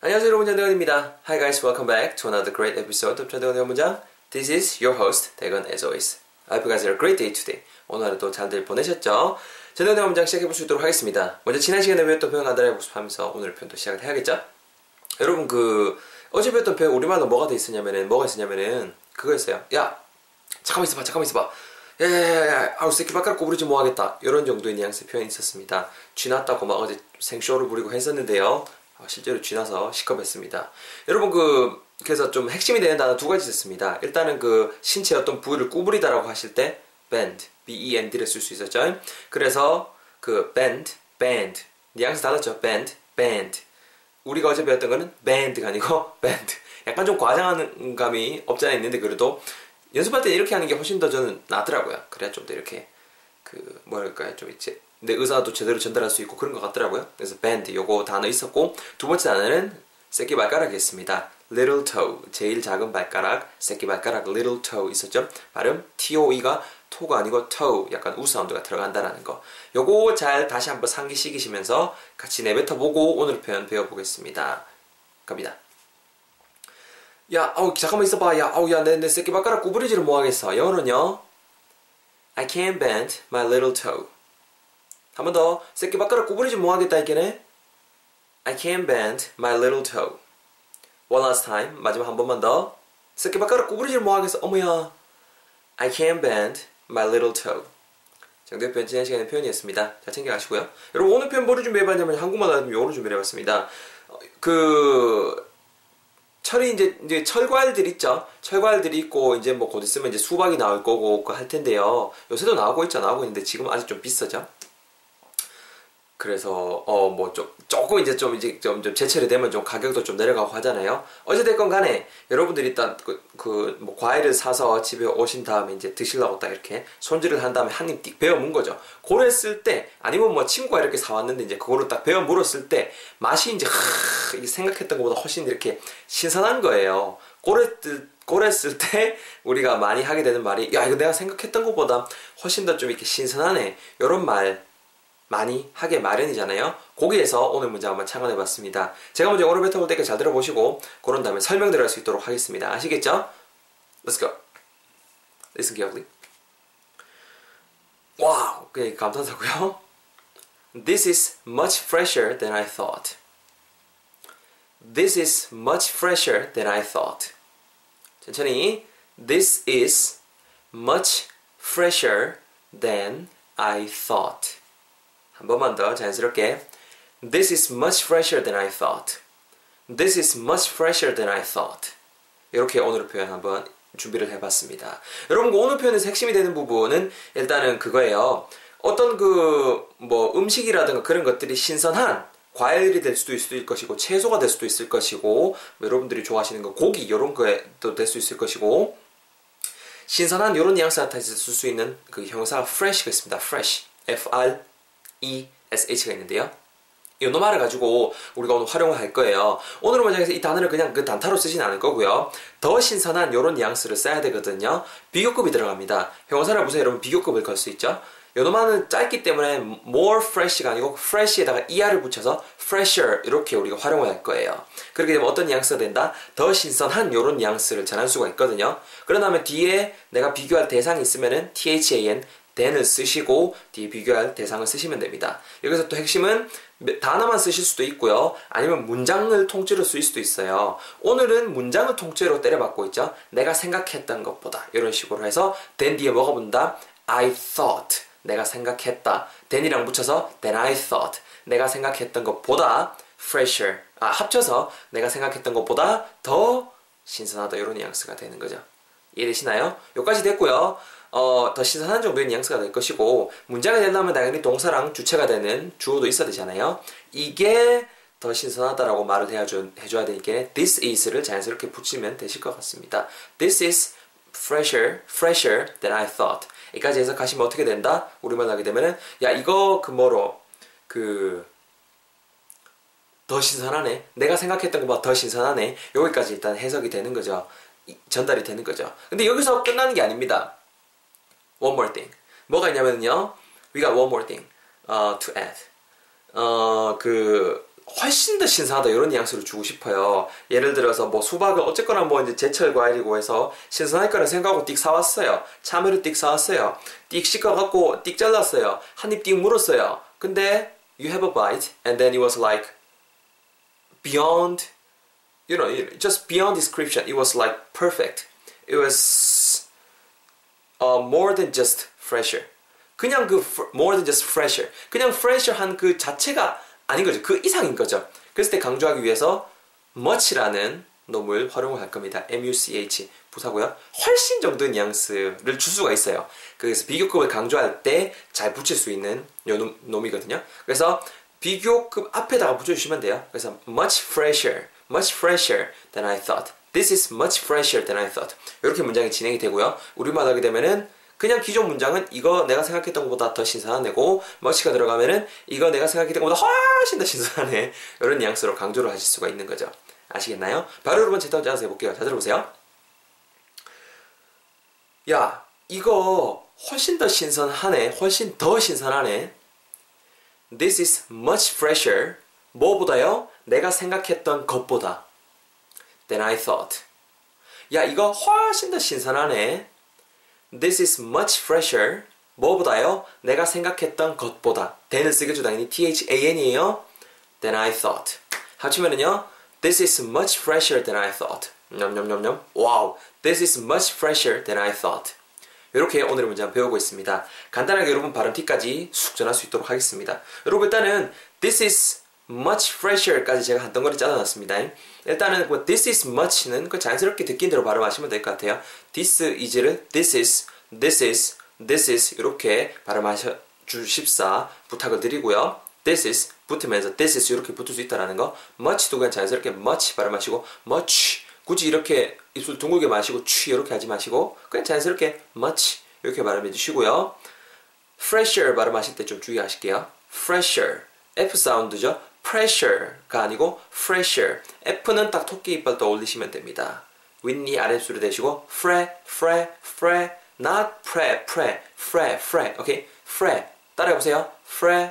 안녕하세요 여러분 전대건입니다. Hi guys, welcome back to another great episode of 전대건의 문장. This is your host 대건 as always. I hope you guys had a great day today. 오늘 하루도 잘들 보내셨죠? 전대건의 문장 시작해볼 수 있도록 하겠습니다. 먼저 지난 시간에 배웠던 표현 간단하게 복습하면서 오늘 표현도 시작을 해야겠죠? 여러분 그 어제 배웠던 표현 우리말로 뭐가 돼 있었냐면은 뭐가 있었냐면은 그거였어요. 야 잠깐만 있어봐 잠깐만 있어봐. 야야야야 아우 새끼 바깥 꼬부리지 뭐하겠다 이런 정도의 뉘앙스 표현이 있었습니다. 쥐났다고 막 어제 생쇼를 부리고 했었는데요. 아, 실제로 쥐나서 시겁했습니다. 여러분 그 그래서 좀 핵심이 되는 단어 두 가지 있었습니다. 일단은 그 신체 어떤 부위를 구부리다라고 하실 때 bend, b-e-n-d를 쓸 수 있었죠. 그래서 그 bend, band 뉘앙스 달랐죠. bend, band 우리가 어제 배웠던 거는 band가 아니고 band 약간 좀 과장하는 감이 없지 않아 있는데 그래도 연습할 때 이렇게 하는 게 훨씬 더 저는 낫더라고요. 그래야 좀 더 이렇게 그 뭐랄까요 좀 이제 내 의사도 제대로 전달할 수 있고 그런 것 같더라고요. 그래서 band 요거 단어 있었고 두 번째 단어는 새끼 발가락이었습니다. little toe 제일 작은 발가락 새끼 발가락 little toe 있었죠. 발음 toe가 토가 아니고 toe 약간 우 사운드가 들어간다라는 거. 요거 잘 다시 한번 상기시키시면서 같이 내뱉어 보고 오늘 표현 배워보겠습니다. 갑니다. 야, 아우 잠깐만 있어봐. 야, 아우 야, 내, 내 새끼 발가락 구부리지를 뭐하겠어. 영어는요. I can't bend my little toe. 한 번 더. 새끼 발가락 구부리지 뭐하겠다 이게네. I can't bend my little toe. One last time. 마지막 한 번만 더. 새끼 발가락 구부리지 뭐하겠어. 어머야. I can't bend my little toe. 정도의 표현 지난 시간에 표현이었습니다. 잘 챙겨가시고요. 여러분 오늘 표현 뭐를 준비해봤냐면 한국말 하면 영어로 준비해봤습니다. 어, 그 철이 이제 이제 철과일들 있죠. 철과일들이 있고 이제 뭐 곧 있으면 이제 수박이 나올 거고 할 텐데요. 요새도 나오고 있죠. 나오고 있는데 지금 아직 좀 비싸죠. 그래서 어 뭐 좀 조금 이제 좀 이제 좀, 좀 제철이 되면 좀 가격도 좀 내려가고 하잖아요. 어찌 됐건 간에 여러분들이 일단 그그뭐 과일을 사서 집에 오신 다음에 이제 드시려고 딱 이렇게 손질을 한 다음에 한 입 띡 베어 문 거죠. 고랬을 때 아니면 뭐 친구가 이렇게 사왔는데 이제 그거를 딱 베어 물었을 때 맛이 이제 하, 생각했던 것보다 훨씬 이렇게 신선한 거예요. 고랬을 고랬을 때 우리가 많이 하게 되는 말이 야 이거 내가 생각했던 것보다 훨씬 더 좀 이렇게 신선하네. 이런 말 많이 하게 마련이잖아요. 거기에서 오늘 문제 한번 장만해 봤습니다. 제가 먼저 영어로 뱉어볼 때까지 잘 들어보시고 그런 다음에 설명 들어갈 수 있도록 하겠습니다. 아시겠죠? Let's go. Listen carefully. Wow, 꽤 감탄사고요. This is much fresher than I thought. This is much fresher than I thought. 천천히. This is much fresher than I thought. 한 번만 더 자연스럽게 This is much fresher than I thought. This is much fresher than I thought. 이렇게 오늘 표현 한번 준비를 해봤습니다. 여러분 오늘 표현에서 핵심이 되는 부분은 일단은 그거예요. 어떤 그 뭐 음식이라든가 그런 것들이 신선한 과일이 될 수도 있을 것이고 채소가 될 수도 있을 것이고 뭐 여러분들이 좋아하시는 거 고기 이런 거에도 될 수 있을 것이고 신선한 이런 뉘앙스 나타낼 수 있는 그 형사 fresh가 있습니다. fresh, f-r ESH가 있는데요. 이 놈말을 가지고 우리가 오늘 활용을 할 거예요. 오늘 문장에서 이 단어를 그냥 그 단타로 쓰진 않을 거고요. 더 신선한 이런 뉘앙스를 써야 되거든요. 비교급이 들어갑니다. 형용사를 보세요. 여러분 비교급을 걸 수 있죠. 이 놈만은 짧기 때문에 more fresh가 아니고 fresh에다가 er을 붙여서 fresher 이렇게 우리가 활용을 할 거예요. 그렇게 되면 어떤 뉘앙스가 된다? 더 신선한 이런 뉘앙스를 전할 수가 있거든요. 그런 다음에 뒤에 내가 비교할 대상이 있으면은 than then을 쓰시고 뒤에 비교할 대상을 쓰시면 됩니다. 여기서 또 핵심은 단어만 쓰실 수도 있고요. 아니면 문장을 통째로 쓰일 수도 있어요. 오늘은 문장을 통째로 때려받고 있죠. 내가 생각했던 것보다 이런 식으로 해서 then 뒤에 뭐가 본다? I thought 내가 생각했다. then이랑 붙여서 then I thought 내가 생각했던 것보다 fresher 아 합쳐서 내가 생각했던 것보다 더 신선하다 이런 뉘앙스가 되는 거죠. 이해되시나요? 여기까지 됐고요. 어, 더 신선한 정도의 뉘앙스가 될 것이고 문제가 되려면 당연히 동사랑 주체가 되는 주어도 있어야 되잖아요. 이게 더 신선하다라고 말을 해줘, 해줘야 되니까 this is를 자연스럽게 붙이면 되실 것 같습니다. This is fresher, fresher than I thought. 여기까지 해석하시면 어떻게 된다? 우리말 하게 되면은 야 이거 그 뭐로 그 더 신선하네. 내가 생각했던 것보다 더 신선하네. 여기까지 일단 해석이 되는 거죠. 전달이 되는 거죠. 근데 여기서 끝나는 게 아닙니다. One more thing. 뭐가 있냐면요. We got one more thing uh, to add. 어, 그 훨씬 더 신선하다 이런 뉘앙스를 주고 싶어요. 예를 들어서 뭐 수박을 어쨌거나 뭐 이제 제철 과일이고 해서 신선할 거라 생각하고 띡 사왔어요. 참외를 띡 사왔어요. 띡 씻어갖고 띡 잘랐어요. 한 입 띡 물었어요. 근데 you have a bite and then it was like beyond you know just beyond description. It was like perfect. It was uh, more than just fresher. 그냥 그 more than just fresher. 그냥 fresher 한 그 자체가 아닌 거죠. 그 이상인 거죠. 그랬을 때 강조하기 위해서 much라는 놈을 활용을 할 겁니다. much 부사고요. 훨씬 정도의 뉘앙스를 줄 수가 있어요. 그래서 비교급을 강조할 때 잘 붙일 수 있는 요 놈이거든요. 그래서 비교급 앞에다가 붙여주시면 돼요. 그래서 much fresher, much fresher than I thought. This is much fresher than I thought. 이렇게 문장이 진행이 되고요. 우리말 하게 되면은 그냥 기존 문장은 이거 내가 생각했던 것보다 더 신선하네고 much가 들어가면은 이거 내가 생각했던 것보다 훨씬 더 신선하네 이런 뉘앙스로 강조를 하실 수가 있는 거죠 아시겠나요? 바로 여러분 제답 짜서 해볼게요 자 들어보세요 야 이거 훨씬 더 신선하네 훨씬 더 신선하네 This is much fresher 뭐보다요? 내가 생각했던 것보다 than I thought 야 이거 훨씬 더 신선하네 This is much fresher. 뭐보다요? 내가 생각했던 것보다. than은 쓰겠죠 당연히 than이에요. than I thought. 합치면은요. This is much fresher than I thought. 냠냠냠냠. 와우. This is much fresher than I thought. 이렇게 오늘의 문제 배우고 있습니다. 간단하게 여러분 발음 T까지 숙전할 수 있도록 하겠습니다. 여러분 일단은 This is much fresher까지 제가 한 덩어리 짜아놨습니다. 일단은 뭐 this is much는 그 자연스럽게 듣긴 대로 발음하시면 될 것 같아요. this is를 this is, this is, this is 이렇게 발음하셔 주십사 부탁을 드리고요. this is 붙으면서 this is 이렇게 붙을 수 있다라는 거. much도 그냥 자연스럽게 much 발음하시고 much 굳이 이렇게 입술 둥글게 마시고 취 이렇게 하지 마시고 그냥 자연스럽게 much 이렇게 발음해 주시고요. fresher 발음하실 때 좀 주의하실게요. fresher F 사운드죠. Pressure가 아니고 fresher. F는 딱 토끼 이빨 떠올리시면 됩니다. 윗니 아랫수를 대시고 fre, fre, fre, not pre, pre, fre, fre. 오케이? fre. 따라해보세요. fre,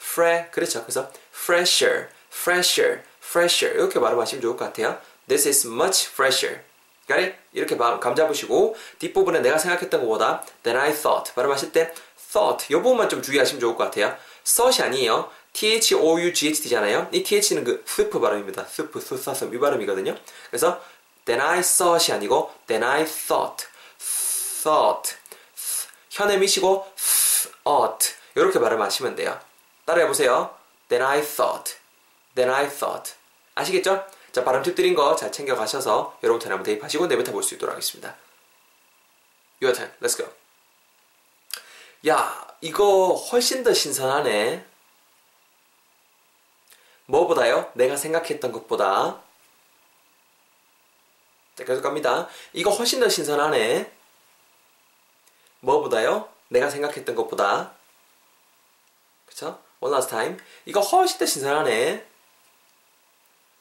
fre. 그렇죠. 그래서 fresher, fresher, fresher. 이렇게 발음하시면 좋을 것 같아요. This is much fresher. Got it? 이렇게 감 잡으시고 뒷부분에 내가 생각했던 것보다 than I thought 발음하실 때 thought 이 부분만 좀 주의하시면 좋을 것 같아요. thought이 아니에요. T-H-O-U-G-H-T잖아요. 이 T-H는 그 스프 발음입니다. 스프, 스사슴 이 발음이거든요. 그래서 then I thought이 아니고 then I thought, thought 혀내 미시고 thought 이렇게 발음하시면 돼요. 따라해 보세요. then I thought, then I thought 아시겠죠? 자 발음 팁 드린 거 잘 챙겨 가셔서 여러분들 한번 대입하시고 내뱉어 볼 수 있도록 하겠습니다. Your turn. Let's go. 야 이거 훨씬 더 신선하네. 뭐보다요? 내가 생각했던 것보다. 자, 계속 갑니다. 이거 훨씬 더 신선하네. 뭐보다요? 내가 생각했던 것보다. 그쵸? One last time. 이거 훨씬 더 신선하네.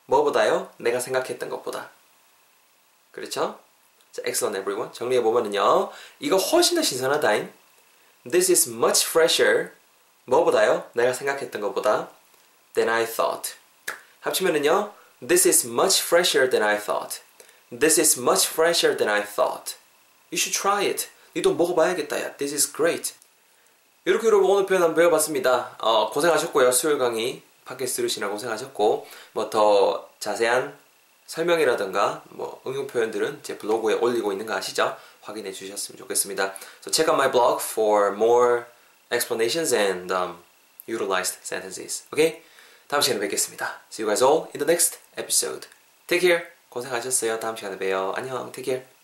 뭐보다요? 내가 생각했던 것보다. 그렇죠? 자, excellent everyone. 정리해보면은요. 이거 훨씬 더 신선하다잉. This is much fresher. 뭐보다요? 내가 생각했던 것보다. than I thought. 합치면은요. This is much fresher than I thought. This is much fresher than I thought. You should try it. 니도 먹어봐야겠다. 야. This is great. 이렇게 여러분 오늘 표현 한번 배워봤습니다. 어, 고생하셨고요. 수요일 강의 팟캐스트 들으시느라 고생하셨고 뭐 더 자세한 설명이라든가 뭐 응용 표현들은 제 블로그에 올리고 있는 거 아시죠? 확인해 주셨으면 좋겠습니다. So check out my blog for more explanations and um, utilized sentences. Okay? 다음 시간에 뵙겠습니다. See you guys all in the next episode. Take care. 고생하셨어요. 다음 시간에 봬요. 안녕. Take care.